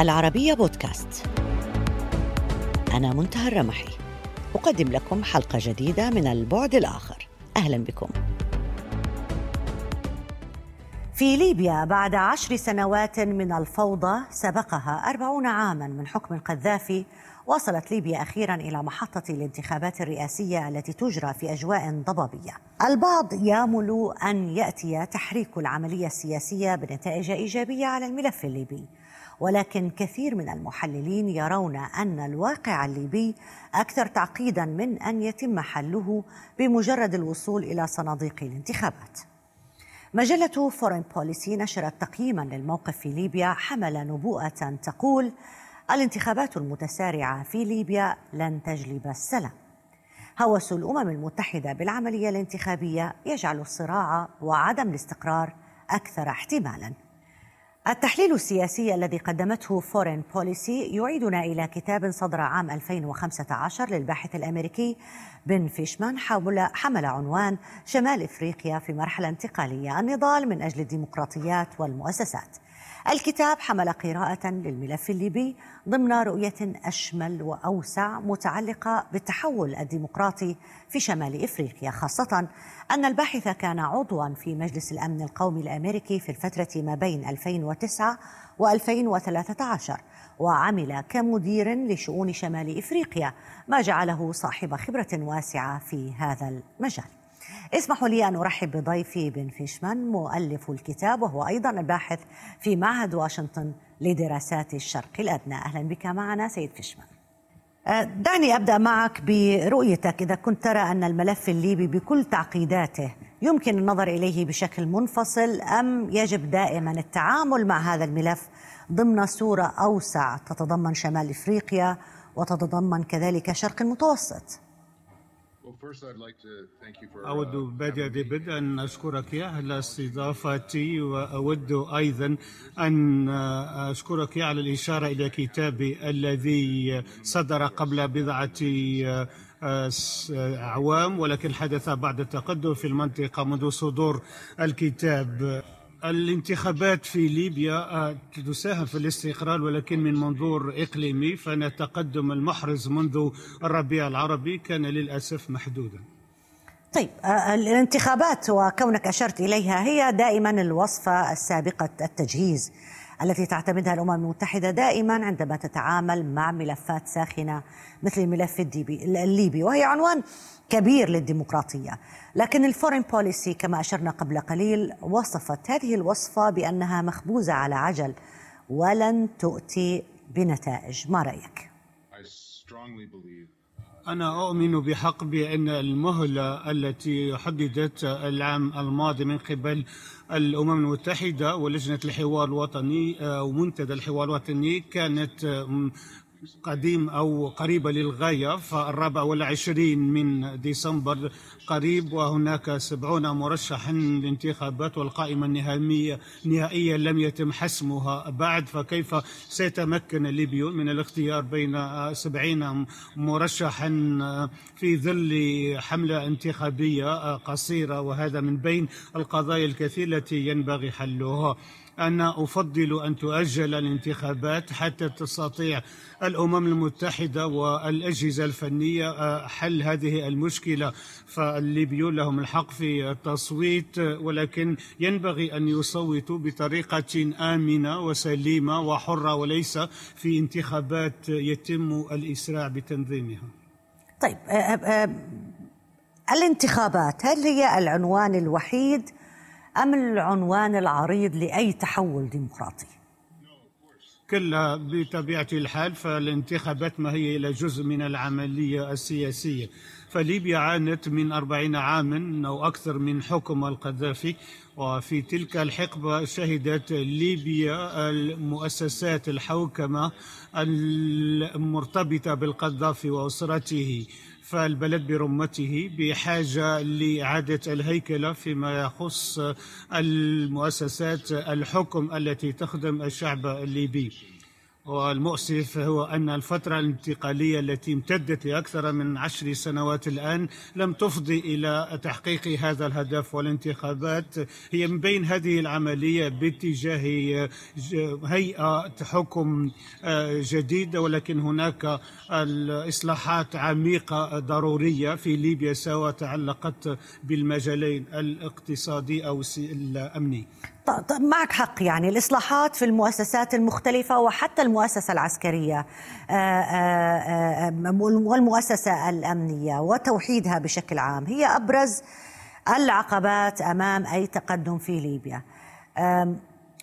العربية بودكاست. أنا منتهى الرمحي. أقدم لكم حلقة جديدة من البعد الآخر. أهلا بكم. في ليبيا بعد عشر سنوات من الفوضى سبقها أربعون عاما من حكم القذافي وصلت ليبيا أخيرا إلى محطة الانتخابات الرئاسية التي تجرى في أجواء ضبابية. البعض يامل أن يأتي تحريك العملية السياسية بنتائج إيجابية على الملف الليبي. ولكن كثير من المحللين يرون أن الواقع الليبي أكثر تعقيدا من أن يتم حله بمجرد الوصول إلى صناديق الانتخابات. مجلة فورين بوليسي نشرت تقييما للموقف في ليبيا حمل نبوءة تقول الانتخابات المتسارعة في ليبيا لن تجلب السلام. هوس الأمم المتحدة بالعملية الانتخابية يجعل الصراع وعدم الاستقرار أكثر احتمالا. التحليل السياسي الذي قدمته فورين بوليسي يعيدنا إلى كتاب صدر عام 2015 للباحث الأمريكي بن فيشمان حول حمل عنوان شمال إفريقيا في مرحلة انتقالية النضال من أجل الديمقراطيات والمؤسسات. الكتاب حمل قراءة للملف الليبي ضمن رؤية أشمل وأوسع متعلقة بالتحول الديمقراطي في شمال إفريقيا خاصة أن الباحث كان عضوا في مجلس الأمن القومي الأمريكي في الفترة ما بين 2009 و2013 وعمل كمدير لشؤون شمال إفريقيا ما جعله صاحب خبرة واسعة في هذا المجال. اسمحوا لي أن أرحب بضيفي بن فيشمان مؤلف الكتاب وهو أيضا الباحث في معهد واشنطن لدراسات الشرق الأدنى. أهلا بك معنا سيد فيشمان. أه، دعني أبدأ معك برؤيتك. إذا كنت ترى أن الملف الليبي بكل تعقيداته يمكن النظر إليه بشكل منفصل أم يجب دائما التعامل مع هذا الملف ضمن صورة أوسع تتضمن شمال إفريقيا وتتضمن كذلك شرق المتوسط؟ أود بادئ بدء أن أشكرك على استضافتي وأود أيضا أن أشكرك على الإشارة إلى كتابي الذي صدر قبل بضعة أعوام ولكن حدث بعد التقدم في المنطقة منذ صدور الكتاب. الانتخابات في ليبيا آه، تساهم في الاستقرار ولكن من منظور إقليمي فأن التقدم المحرز منذ الربيع العربي كان للأسف محدودا. طيب آه، الانتخابات وكونك أشرت إليها هي دائما الوصفة السابقة التجهيز التي تعتمدها الأمم المتحدة دائما عندما تتعامل مع ملفات ساخنة مثل الملف الليبي وهي عنوان كبير للديمقراطية. لكن الفورين بوليسي كما أشرنا قبل قليل وصفت هذه الوصفة بأنها مخبوزة على عجل ولن تؤتي بنتائج. ما رأيك؟ أنا أؤمن بحق بأن المهلة التي حددت العام الماضي من قبل الأمم المتحدة ولجنة الحوار الوطني آه، ومنتدى الحوار الوطني كانت قديم أو قريبة للغاية فالرابع والعشرين من ديسمبر قريب وهناك سبعون مرشحا للانتخابات والقائمة النهائية نهائيا لم يتم حسمها بعد فكيف سيتمكن الليبيون من الاختيار بين سبعين مرشحا في ظل حملة انتخابية قصيرة؟ وهذا من بين القضايا الكثيرة التي ينبغي حلها. أنا أفضل أن تؤجل الانتخابات حتى تستطيع الأمم المتحدة والأجهزة الفنية آه، حل هذه المشكلة. فالليبيون لهم الحق في التصويت ولكن ينبغي أن يصوتوا بطريقة آمنة وسليمة وحرة وليس في انتخابات يتم الإسراع بتنظيمها. طيب آه، آه، الانتخابات هل هي العنوان الوحيد أم العنوان العريض لأي تحول ديمقراطي؟ كلا بطبيعة الحال فالانتخابات ما هي إلى جزء من العملية السياسية فليبيا عانت من أربعين عاما أو أكثر من حكم القذافي وفي تلك الحقبة شهدت ليبيا المؤسسات الحوكمة المرتبطة بالقذافي وأسرته فالبلد برمته بحاجة لإعادة الهيكلة فيما يخص المؤسسات الحكم التي تخدم الشعب الليبي. والمؤسف هو أن الفترة الانتقالية التي امتدت لأكثر من عشر سنوات الآن لم تفضي إلى تحقيق هذا الهدف والانتخابات هي من بين هذه العملية باتجاه هيئة حكم جديدة ولكن هناك الإصلاحات عميقة ضرورية في ليبيا سواء تعلقت بالمجالين الاقتصادي أو الأمني. معك حق يعني الإصلاحات في المؤسسات المختلفة وحتى المؤسسة العسكرية آه، آه، آه، والمؤسسة الأمنية وتوحيدها بشكل عام هي أبرز العقبات أمام أي تقدم في ليبيا.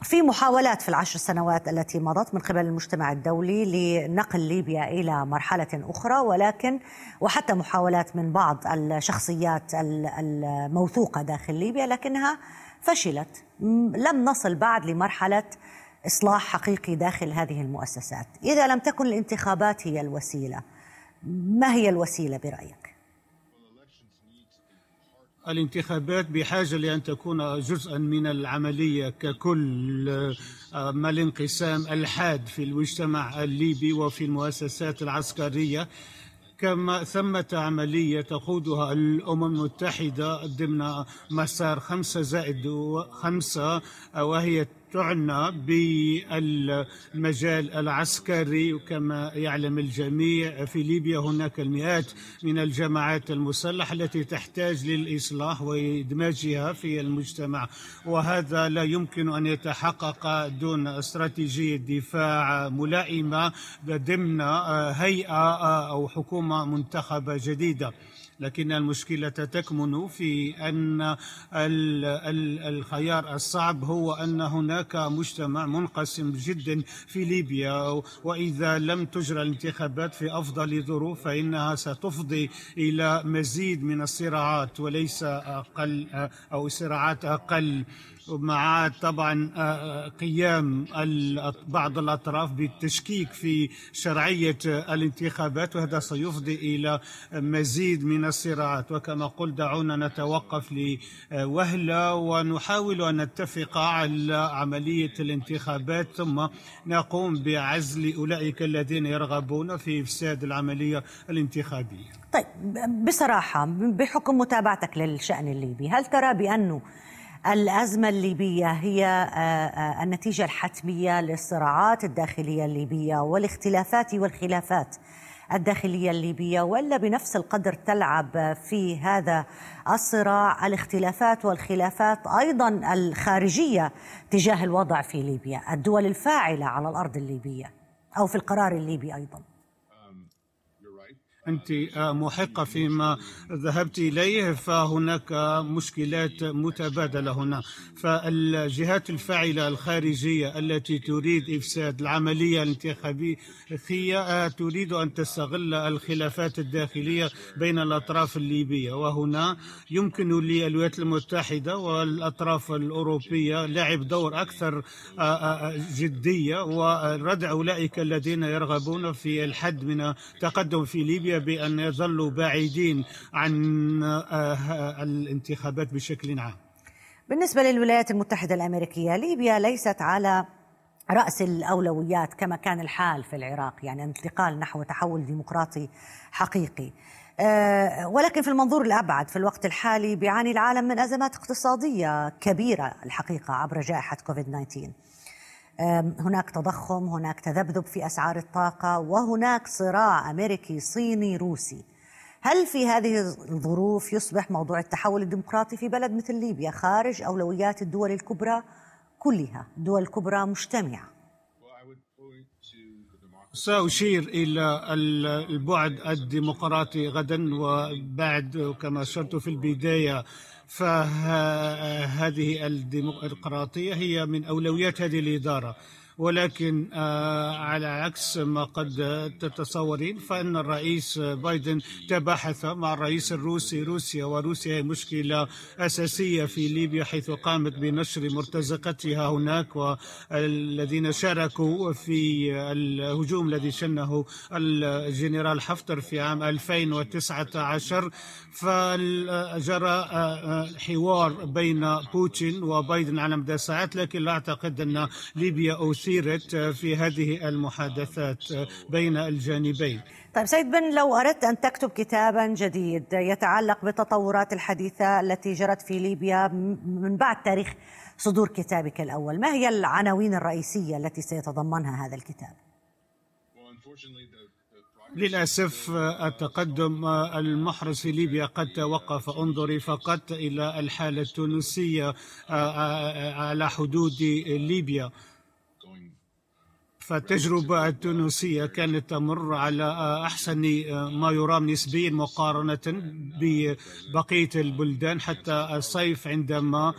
في محاولات في العشر سنوات التي مضت من قبل المجتمع الدولي لنقل ليبيا إلى مرحلة أخرى ولكن وحتى محاولات من بعض الشخصيات الموثوقة داخل ليبيا لكنها فشلت. لم نصل بعد لمرحلة إصلاح حقيقي داخل هذه المؤسسات. إذا لم تكن الانتخابات هي الوسيلة. ما هي الوسيلة برأيك؟ الانتخابات بحاجة لأن تكون جزءا من العملية ككل ما الانقسام الحاد في المجتمع الليبي وفي المؤسسات العسكرية. كما ثمة عملية تقودها الأمم المتحدة ضمن مسار خمسة زائد خمسة وهي تعنى بالمجال العسكري وكما يعلم الجميع في ليبيا هناك المئات من الجماعات المسلحة التي تحتاج للإصلاح وإدماجها في المجتمع. وهذا لا يمكن أن يتحقق دون استراتيجية دفاع ملائمة ضمن هيئة أو حكومة منتخبة جديدة. لكن المشكلة تكمن في أن الخيار الصعب هو أن هناك مجتمع منقسم جدا في ليبيا وإذا لم تجرى الانتخابات في أفضل ظروف فإنها ستفضي إلى مزيد من الصراعات وليس أقل أو صراعات أقل مع طبعا قيام بعض الأطراف بالتشكيك في شرعية الانتخابات وهذا سيفضي إلى مزيد من الصراعات. وكما قلت دعونا نتوقف لوهلة ونحاول أن نتفق على عملية الانتخابات ثم نقوم بعزل أولئك الذين يرغبون في إفساد العملية الانتخابية. طيب بصراحة بحكم متابعتك للشأن الليبي هل ترى بأنه الأزمة الليبية هي آه، آه، النتيجة الحتمية للصراعات الداخلية الليبية والاختلافات والخلافات الداخلية الليبية ولا بنفس القدر تلعب في هذا الصراع الاختلافات والخلافات أيضا الخارجية تجاه الوضع في ليبيا، الدول الفاعلة على الأرض الليبية أو في القرار الليبي أيضا. أنت محقة فيما ذهبت إليه فهناك مشكلات متبادلة هنا. فالجهات الفاعلة الخارجية التي تريد إفساد العملية الانتخابية تريد أن تستغل الخلافات الداخلية بين الأطراف الليبية. وهنا يمكن للولايات المتحدة والأطراف الأوروبية لعب دور أكثر جدية وردع أولئك الذين يرغبون في الحد من التقدم في ليبيا بأن يظلوا بعيدين عن آه، الانتخابات بشكل عام. بالنسبة للولايات المتحدة الأمريكية ليبيا ليست على رأس الأولويات كما كان الحال في العراق يعني انتقال نحو تحول ديمقراطي حقيقي. آه، ولكن في المنظور الأبعد في الوقت الحالي بيعاني العالم من أزمات اقتصادية كبيرة الحقيقة عبر جائحة كوفيد 19 هناك تضخم هناك تذبذب في أسعار الطاقة وهناك صراع أمريكي صيني روسي. هل في هذه الظروف يصبح موضوع التحول الديمقراطي في بلد مثل ليبيا خارج أولويات الدول الكبرى كلها؟ الدول الكبرى مجتمعة. سأشير إلى البعد الديمقراطي غدا وبعد كما أشرت في البداية فهذه الديمقراطية هي من أولويات هذه الإدارة. ولكن آه، على عكس ما قد تتصورين فإن الرئيس بايدن تباحث مع الرئيس الروسي. روسيا وروسيا هي مشكلة أساسية في ليبيا حيث قامت بنشر مرتزقتها هناك والذين شاركوا في الهجوم الذي شنه الجنرال حفتر في عام 2019 فجرى آه، حوار بين بوتين وبايدن على مدى ساعات لكن لا أعتقد أن ليبيا أو أثيرت في هذه المحادثات بين الجانبين. طيب سيد بن لو أردت أن تكتب كتابا جديد يتعلق بالتطورات الحديثة التي جرت في ليبيا من بعد تاريخ صدور كتابك الأول ما هي العناوين الرئيسية التي سيتضمنها هذا الكتاب؟ للأسف التقدم المحرز في ليبيا قد توقف. انظري فقط إلى الحالة التونسية على حدود ليبيا. فالتجربة التونسية كانت تمر على أحسن ما يرام نسبيا مقارنة ببقية البلدان حتى الصيف عندما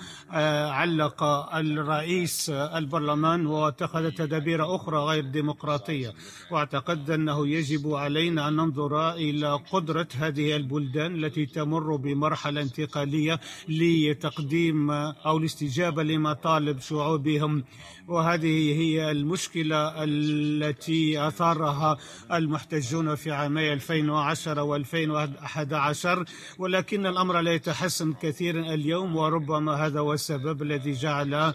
علق الرئيس البرلمان واتخذ تدابير أخرى غير ديمقراطية. واعتقد أنه يجب علينا أن ننظر إلى قدرة هذه البلدان التي تمر بمرحلة انتقالية لتقديم أو الاستجابة لمطالب شعوبهم. وهذه هي المشكلة التي أثارها المحتجون في عامي 2010 و 2011 ولكن الأمر لا يتحسن كثيرا اليوم وربما هذا هو السبب الذي جعل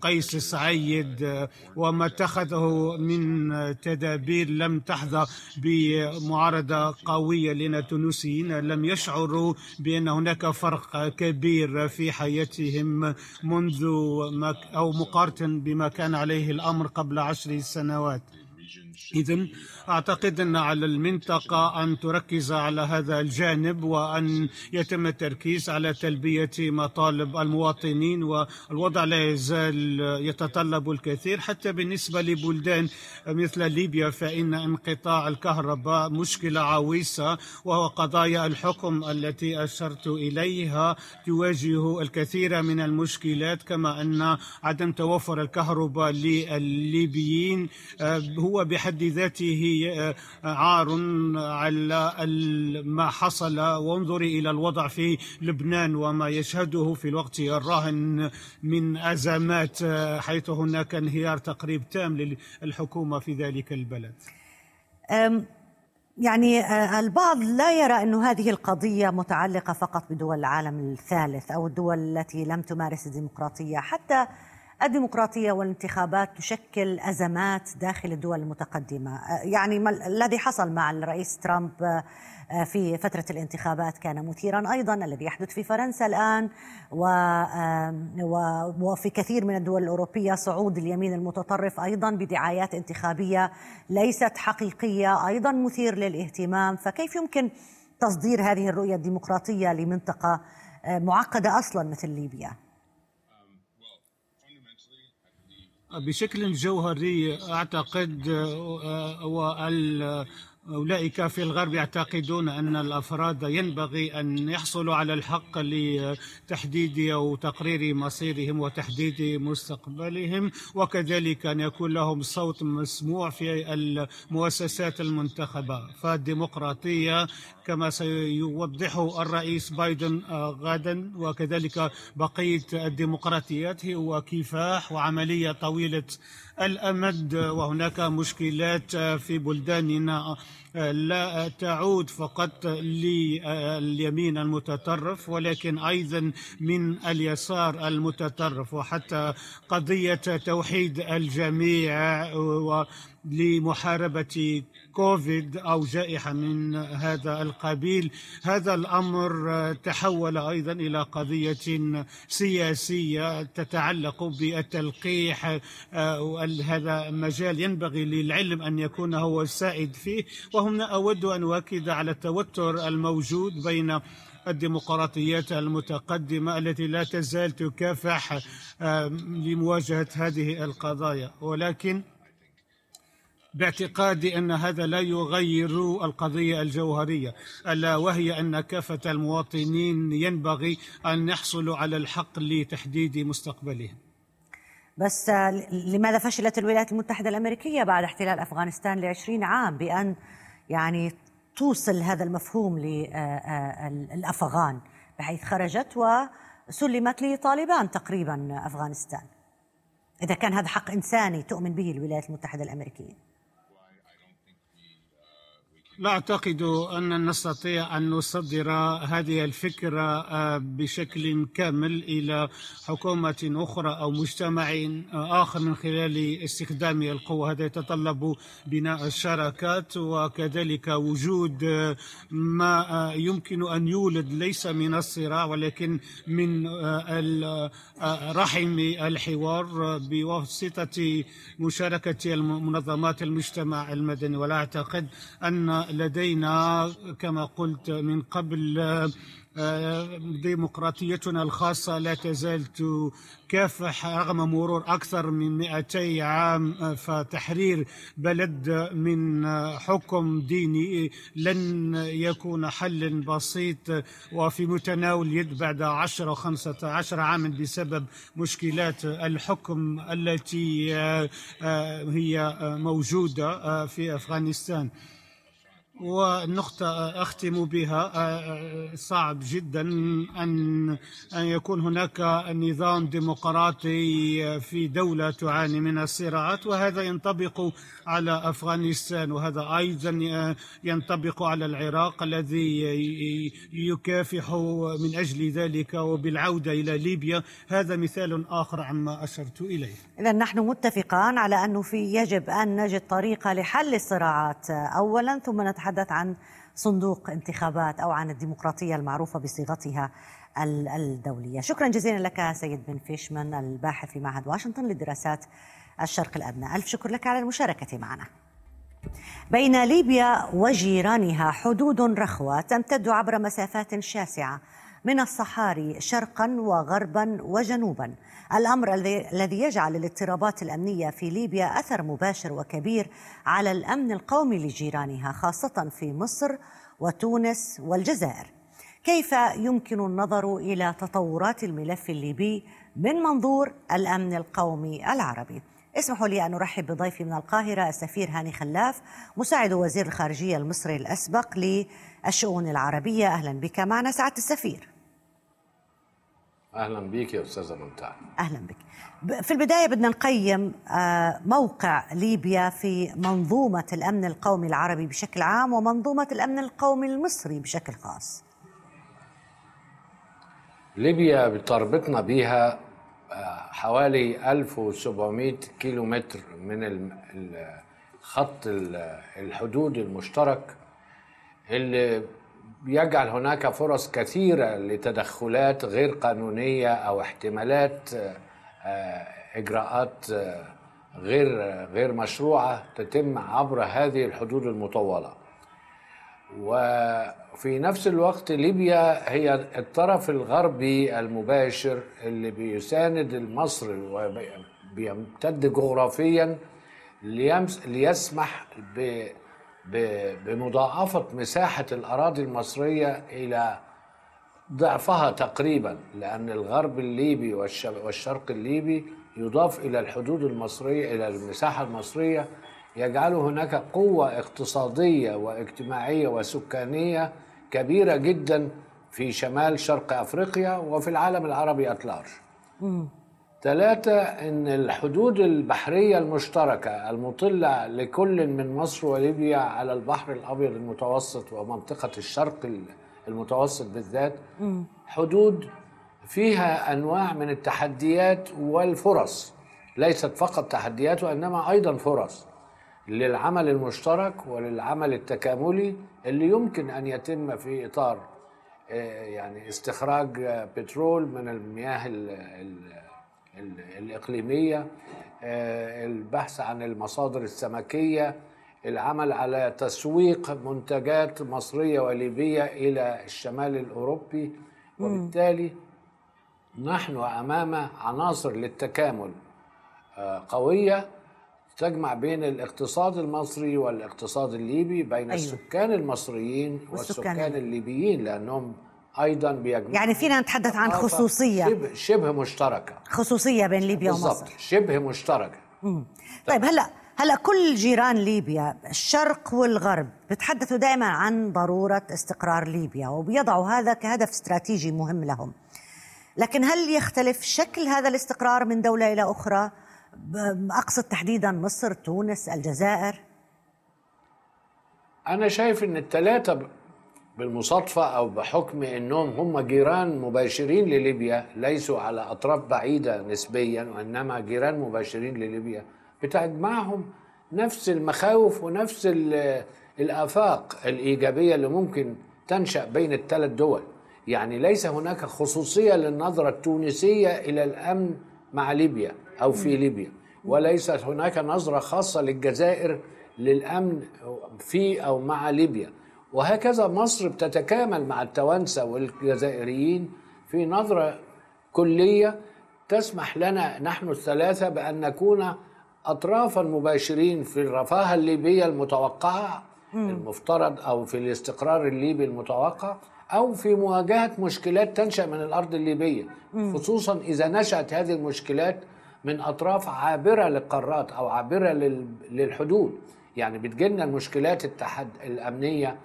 قيس سعيد وما اتخذه من تدابير لم تحظى بمعارضة قوية لنا التونسيين. لم يشعروا بأن هناك فرق كبير في حياتهم منذ ما أو مقارنة بما كان عليه الأمر. قبل عشر سنوات. إذا أعتقد أن على المنطقة أن تركز على هذا الجانب وأن يتم التركيز على تلبية مطالب المواطنين والوضع لا يزال يتطلب الكثير. حتى بالنسبة لبلدان مثل ليبيا فإن انقطاع الكهرباء مشكلة عويصة وهو قضايا الحكم التي أشرت إليها تواجه الكثير من المشكلات كما أن عدم توفر الكهرباء للليبيين هو بحد ذاته عار على ما حصل. وانظري إلى الوضع في لبنان وما يشهده في الوقت الراهن من أزمات حيث هناك انهيار تقريب تام للحكومة في ذلك البلد. يعني البعض لا يرى أن هذه القضية متعلقة فقط بدول العالم الثالث أو الدول التي لم تمارس الديمقراطية. حتى الديمقراطية والانتخابات تشكل أزمات داخل الدول المتقدمة، يعني الذي حصل مع الرئيس ترامب آه، في فترة الانتخابات كان مثيرا أيضا الذي يحدث في فرنسا الآن وفي كثير من الدول الأوروبية صعود اليمين المتطرف أيضا بدعايات انتخابية ليست حقيقية أيضا مثير للاهتمام. فكيف يمكن تصدير هذه الرؤية الديمقراطية لمنطقة آه، معقدة أصلا مثل ليبيا؟ بشكل جوهري أعتقد آه، وال أولئك في الغرب يعتقدون أن الأفراد ينبغي أن يحصلوا على الحق لتحديد أو تقرير مصيرهم وتحديد مستقبلهم وكذلك أن يكون لهم صوت مسموع في المؤسسات المنتخبة. فالديمقراطية كما سيوضح الرئيس بايدن غدا وكذلك بقية الديمقراطيات هو كفاح وعملية طويلة الأمد وهناك مشكلات في بلداننا. لا تعود فقط لليمين المتطرف ولكن أيضا من اليسار المتطرف وحتى قضية توحيد الجميع لمحاربة كوفيد أو جائحة من هذا القبيل. هذا الأمر تحول أيضا إلى قضية سياسية تتعلق بالتلقيح هذا مجال ينبغي للعلم أن يكون هو السائد فيه. وهنا أود أن أؤكد على التوتر الموجود بين الديمقراطيات المتقدمة التي لا تزال تكافح لمواجهة هذه القضايا. ولكن باعتقادي أن هذا لا يغير القضية الجوهرية ألا وهي أن كافة المواطنين ينبغي أن يحصلوا على الحق لتحديد مستقبلهم. بس لماذا فشلت الولايات المتحدة الأمريكية بعد احتلال أفغانستان لعشرين عام بأن يعني توصل هذا المفهوم للافغان بحيث خرجت وسلمت لطالبان تقريبا أفغانستان؟ إذا كان هذا حق إنساني تؤمن به الولايات المتحدة الأمريكية. لا أعتقد أن نستطيع أن نصدر هذه الفكرة آه، بشكل كامل إلى حكومة أخرى أو مجتمع آه، آخر من خلال استخدام القوة. هذا يتطلب بناء الشراكات وكذلك وجود آه، ما يمكن أن يولد ليس من الصراع ولكن من رحم الحوار بواسطة مشاركة منظمات المجتمع المدني. ولا أعتقد أن لدينا كما قلت من قبل آه، ديمقراطيتنا الخاصة لا تزال تكافح رغم مرور أكثر من 200 عام آه، فتحرير بلد من حكم ديني لن يكون حل بسيط وفي متناول يد بعد 10 و 15 عاما بسبب مشكلات الحكم التي آه، هي موجودة في أفغانستان. ونقطة أختم بها صعب جدا أن أن يكون هناك نظام ديمقراطي في دولة تعاني من الصراعات وهذا ينطبق على أفغانستان وهذا أيضا ينطبق على العراق الذي يكافح من أجل ذلك وبالعودة إلى ليبيا. هذا مثال آخر عما أشرت إليه. إذا نحن متفقان على أنه في يجب أن نجد طريقة لحل الصراعات أولا ثم نتحدث نتحدث عن صندوق انتخابات أو عن الديمقراطية المعروفة بصيغتها الدولية. شكرا جزيلا لك سيد بن فيشمان الباحث في معهد واشنطن للدراسات الشرق الأدنى، ألف شكر لك على المشاركة معنا. بين ليبيا وجيرانها حدود رخوة تمتد عبر مسافات شاسعة من الصحاري شرقا وغربا وجنوبا الأمر الذي يجعل الاضطرابات الأمنية في ليبيا أثر مباشر وكبير على الأمن القومي لجيرانها خاصة في مصر وتونس والجزائر. كيف يمكن النظر إلى تطورات الملف الليبي من منظور الأمن القومي العربي؟ اسمحوا لي أن أرحب بضيفي من القاهرة السفير هاني خلاف مساعد وزير الخارجية المصري الأسبق للشؤون العربية. أهلا بك معنا سعادة السفير. أهلا بك يا أستاذة ممتع أهلا بك. في البداية بدنا نقيم آه، موقع ليبيا في منظومة الأمن القومي العربي بشكل عام ومنظومة الأمن القومي المصري بشكل خاص. ليبيا بتربطنا بها آه، حوالي 1700 كيلو متر من خط الحدود المشترك اللي يجعل هناك فرص كثيرة لتدخلات غير قانونية أو احتمالات آه، إجراءات آه، غير غير مشروعة تتم عبر هذه الحدود المطولة. وفي نفس الوقت ليبيا هي الطرف الغربي المباشر اللي بيساند مصر وبيمتد جغرافيا ليسمح ب بمضاعفة مساحة الأراضي المصرية إلى ضعفها تقريبا لأن الغرب الليبي والشرق الليبي يضاف إلى الحدود المصرية إلى المساحة المصرية. يجعل هناك قوة اقتصادية واجتماعية وسكانية كبيرة جدا في شمال شرق أفريقيا وفي العالم العربي أتلارج ثلاثة إن الحدود البحرية المشتركة المطلة لكل من مصر وليبيا على البحر الأبيض المتوسط ومنطقة الشرق المتوسط بالذات حدود فيها أنواع من التحديات والفرص. ليست فقط تحديات وإنما أيضا فرص للعمل المشترك وللعمل التكاملي اللي يمكن أن يتم في إطار آه، يعني استخراج بترول من المياه الإقليمية آه، البحث عن المصادر السمكية العمل على تسويق منتجات مصرية وليبية إلى الشمال الأوروبي. وبالتالي نحن أمام عناصر للتكامل آه، قوية تجمع بين الاقتصاد المصري والاقتصاد الليبي بين أيوة. السكان المصريين والسكان, والسكان الليبيين لأنهم أيضا بيجمع يعني فينا نتحدث عن خصوصية. شبه, شبه مشتركة. خصوصية بين ليبيا ومصر. شبه مشتركة. مم. طيب هلا هلا كل جيران ليبيا الشرق والغرب بتحدثوا دائما عن ضرورة استقرار ليبيا وبيضعوا هذا كهدف استراتيجي مهم لهم. لكن هل يختلف شكل هذا الاستقرار من دولة إلى أخرى؟ أقصد تحديدا مصر تونس الجزائر. أنا شايف إن الثلاثه بالمصادفة أو بحكم إنهم هم جيران مباشرين لليبيا ليسوا على أطراف بعيدة نسبيا وإنما جيران مباشرين لليبيا. بتجمعهم نفس المخاوف ونفس الآفاق الإيجابية اللي ممكن تنشأ بين الثلاث دول. يعني ليس هناك خصوصية للنظرة التونسية إلى الأمن مع ليبيا أو في ليبيا. وليست هناك نظرة خاصة للجزائر للأمن في أو مع ليبيا. وهكذا مصر بتتكامل مع التوانسة والجزائريين في نظرة كلية تسمح لنا نحن الثلاثة بأن نكون اطرافا مباشرين في الرفاهة الليبية المتوقعة المفترض أو في الاستقرار الليبي المتوقع أو في مواجهة مشكلات تنشأ من الأرض الليبية. خصوصا إذا نشأت هذه المشكلات من أطراف عابرة للقارات أو عابرة للحدود. يعني بتجيلنا المشكلات التحد الأمنية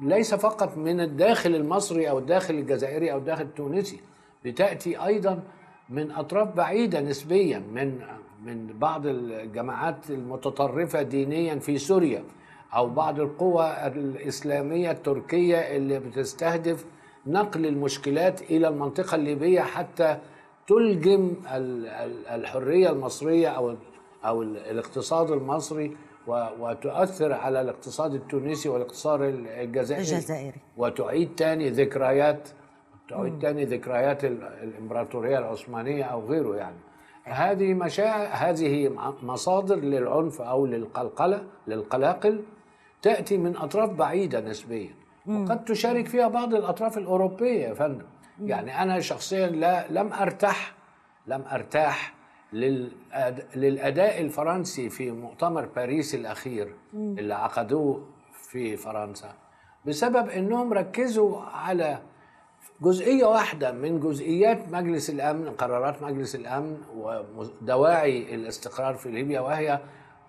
ليس فقط من الداخل المصري أو الداخل الجزائري أو الداخل التونسي بتأتي أيضا من أطراف بعيدة نسبيا من من بعض الجماعات المتطرفة دينيا في سوريا أو بعض القوى الإسلامية التركية اللي بتستهدف نقل المشكلات إلى المنطقة الليبية حتى تلجم الحرية المصرية أو أو الاقتصاد المصري وتؤثر على الاقتصاد التونسي والاقتصاد الجزائري. الجزائري. وتعيد تاني ذكريات تعيد تاني ذكريات الإمبراطورية العثمانية أو غيره يعني. هذه مشاعر هذه مصادر للعنف أو للقلقله للقلاقل تأتي من أطراف بعيدة نسبيا. وقد تشارك فيها بعض الأطراف الأوروبية يا فندم. يعني أنا شخصيا لا لم ارتاح لم أرتاح للأداء الفرنسي في مؤتمر باريس الأخير اللي عقدوه في فرنسا بسبب إنهم ركزوا على جزئية واحدة من جزئيات مجلس الأمن قرارات مجلس الأمن ودواعي الاستقرار في ليبيا وهي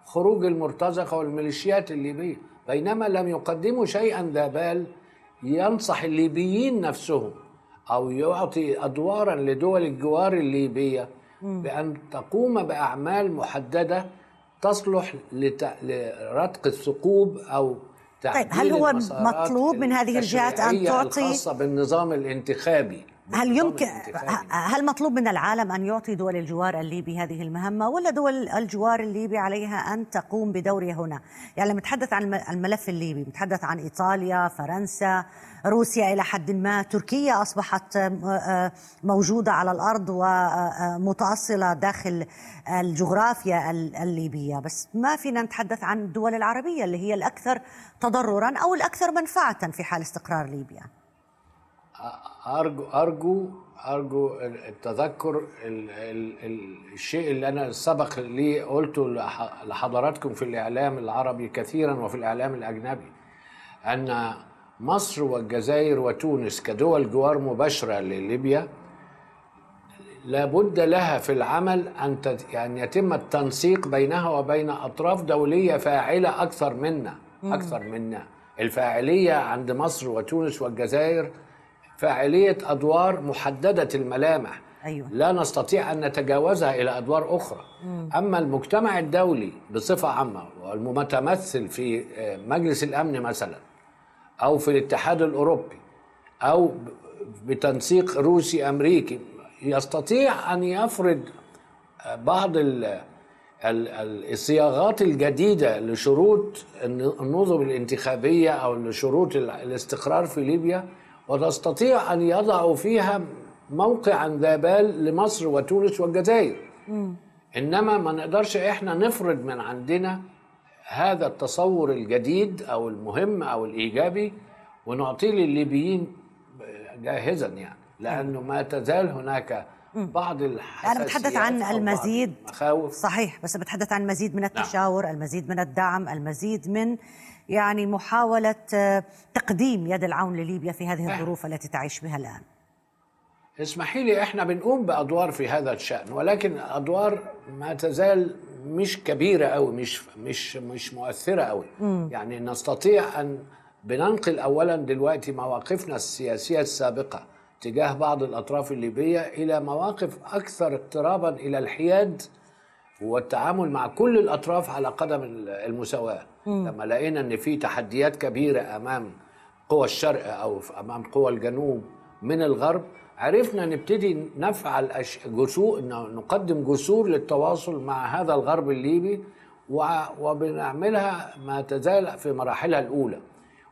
خروج المرتزقة والميليشيات الليبية. بينما لم يقدموا شيئا ذا بال ينصح الليبيين نفسهم أو يعطي أدوارا لدول الجوار الليبية بأن تقوم بأعمال محددة تصلح لرتق الثقوب أو طيب هل هو مطلوب من هذه الجهات أن تعطي الخاصة بالنظام الانتخابي؟ هل يمكن هل مطلوب من العالم أن يعطي دول الجوار الليبي هذه المهمة ولا دول الجوار الليبي عليها أن تقوم بدورها هنا؟ يعني لما نتحدث عن الملف الليبي نتحدث عن إيطاليا، فرنسا، روسيا إلى حد ما، تركيا أصبحت آه، موجودة على الأرض ومتاصله داخل الجغرافيا الليبية، بس ما فينا نتحدث عن الدول العربية اللي هي الأكثر تضررا أو الأكثر منفعه في حال استقرار ليبيا. أرجو أرجو أرجو التذكر ال ال ال الشيء اللي أنا سبق لي قلته لحضراتكم في الإعلام العربي كثيرا وفي الإعلام الأجنبي أن مصر والجزائر وتونس كدول جوار مباشرة لليبيا لابد لها في العمل أن يعني يتم التنسيق بينها وبين أطراف دولية فاعلة أكثر منا أكثر منا. الفاعلية عند مصر وتونس والجزائر فاعلية أدوار محددة الملامح أيوة. لا نستطيع أن نتجاوزها إلى أدوار أخرى مم. أما المجتمع الدولي بصفة عامة والمتمثل في آه، مجلس الأمن مثلا أو في الاتحاد الأوروبي أو بتنسيق روسي أمريكي يستطيع أن يفرض آه، بعض الصياغات الجديدة لشروط النظم الانتخابية أو لشروط الاستقرار في ليبيا وتستطيع أن يضعوا فيها موقعا ذا بال لمصر وتونس والجزائر. إنما ما نقدرش إحنا نفرض من عندنا هذا التصور الجديد أو المهم أو الإيجابي ونعطيه للليبيين جاهزا يعني لأنه ما تزال هناك بعض الحساسيات أنا بتحدث عن المزيد. مخاوف صحيح بس بتحدث عن المزيد من نعم. التشاور نعم. المزيد من الدعم المزيد من يعني محاولة آه، تقديم يد العون لليبيا في هذه الظروف التي تعيش بها الآن. اسمحي لي إحنا بنقوم بأدوار في هذا الشأن ولكن أدوار ما تزال مش كبيرة قوي مش مش مش مؤثرة قوي يعني نستطيع أن بننقل اولا دلوقتي مواقفنا السياسية السابقة. تجاه بعض الأطراف الليبية إلى مواقف أكثر اقترابا إلى الحياد والتعامل مع كل الأطراف على قدم المساواة. لما لقينا إن في تحديات كبيرة أمام قوى الشرق أو أمام قوى الجنوب من الغرب عرفنا نبتدي نفعل أش- جسور نقدم جسور للتواصل مع هذا الغرب الليبي و- وبنعملها ما تزال في مراحلها الأولى.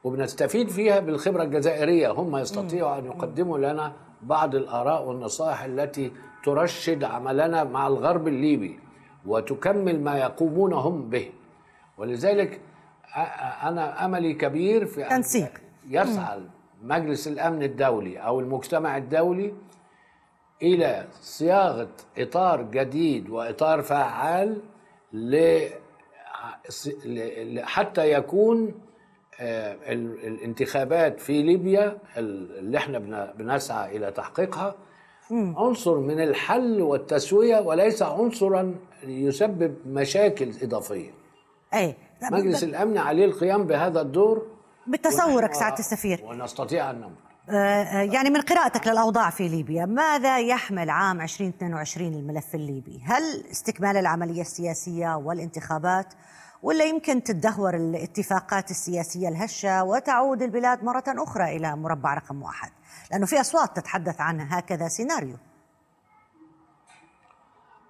وبنستفيد فيها بالخبرة الجزائرية هم يستطيعوا أن يقدموا لنا بعض الآراء والنصائح التي ترشد عملنا مع الغرب الليبي وتكمل ما يقومون هم به ولذلك أ- أ- أنا أملي كبير في أن تنسيق. يسعى مجلس الأمن الدولي أو المجتمع الدولي إلى صياغة إطار جديد وإطار فعال حتى يكون الانتخابات في ليبيا ال- اللي إحنا بن- بنسعى إلى تحقيقها. عنصر من الحل والتسوية وليس عنصرا يسبب مشاكل إضافية. أي. مجلس الأمن عليه القيام بهذا الدور. بتصورك سعادة السفير. ونستطيع أن نمر. آه، آه، يعني من قراءتك للأوضاع في ليبيا ماذا يحمل عام 2022 الملف الليبي؟ هل استكمال العملية السياسية والانتخابات ولا يمكن تدهور الاتفاقات السياسية الهشة وتعود البلاد مرة أخرى إلى مربع رقم واحد لأنه في أصوات تتحدث عن هكذا سيناريو.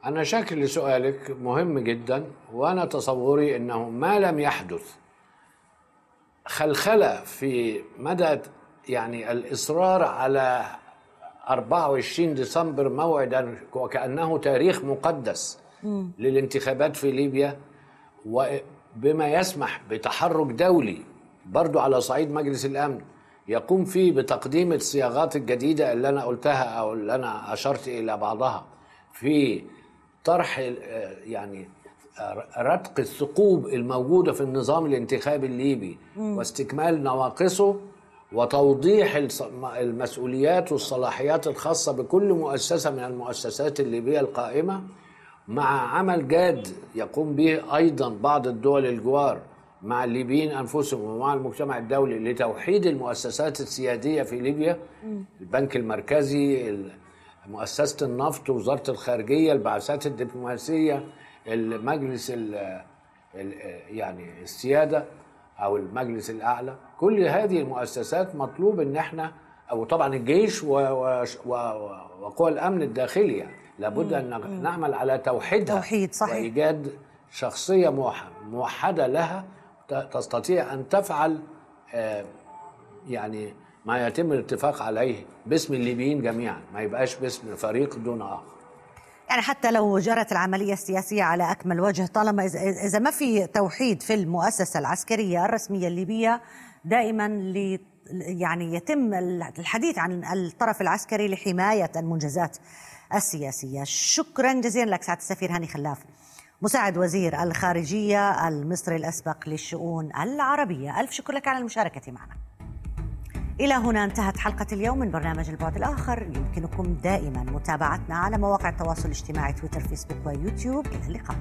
أنا شاكر لسؤالك مهم جدا وأنا تصوري أنه ما لم يحدث خلخلة في مدى يعني الإصرار على 24 ديسمبر موعدا وكأنه تاريخ مقدس للانتخابات في ليبيا. وبما يسمح بتحرك دولي برضو على صعيد مجلس الأمن يقوم فيه بتقديم الصياغات الجديدة اللي أنا قلتها أو اللي أنا أشرت إلى بعضها في طرح يعني رتق الثقوب الموجودة في النظام الانتخابي الليبي واستكمال نواقصه وتوضيح المسؤوليات والصلاحيات الخاصة بكل مؤسسة من المؤسسات الليبية القائمة مع عمل جاد يقوم به أيضا بعض الدول الجوار مع الليبيين أنفسهم ومع المجتمع الدولي لتوحيد المؤسسات السيادية في ليبيا البنك المركزي ال- مؤسسة النفط وزارة الخارجية البعثات الدبلوماسية المجلس ال ال يعني السيادة أو المجلس الأعلى. كل هذه المؤسسات مطلوب إن إحنا أو طبعا الجيش وقوى الأمن الداخلي يعني لابد أن نعمل على توحيدها. توحيد، صحيح. وإيجاد شخصية موح- موحدة لها تستطيع أن تفعل آه، يعني ما يتم الاتفاق عليه باسم الليبيين جميعا ما يبقاش باسم فريق دون آخر. يعني حتى لو جرت العملية السياسية على أكمل وجه طالما إذا- ما في توحيد في المؤسسة العسكرية الرسمية الليبية دائما يعني يتم الحديث عن الطرف العسكري لحماية المنجزات السياسية. شكرا جزيلا لك سعادة السفير هاني خلاف مساعد وزير الخارجية المصري الأسبق للشؤون العربية. ألف شكر لك على المشاركة معنا. إلى هنا انتهت حلقة اليوم من برنامج البعد الآخر. يمكنكم دائما متابعتنا على مواقع التواصل الاجتماعي تويتر فيسبوك ويوتيوب. إلى اللقاء.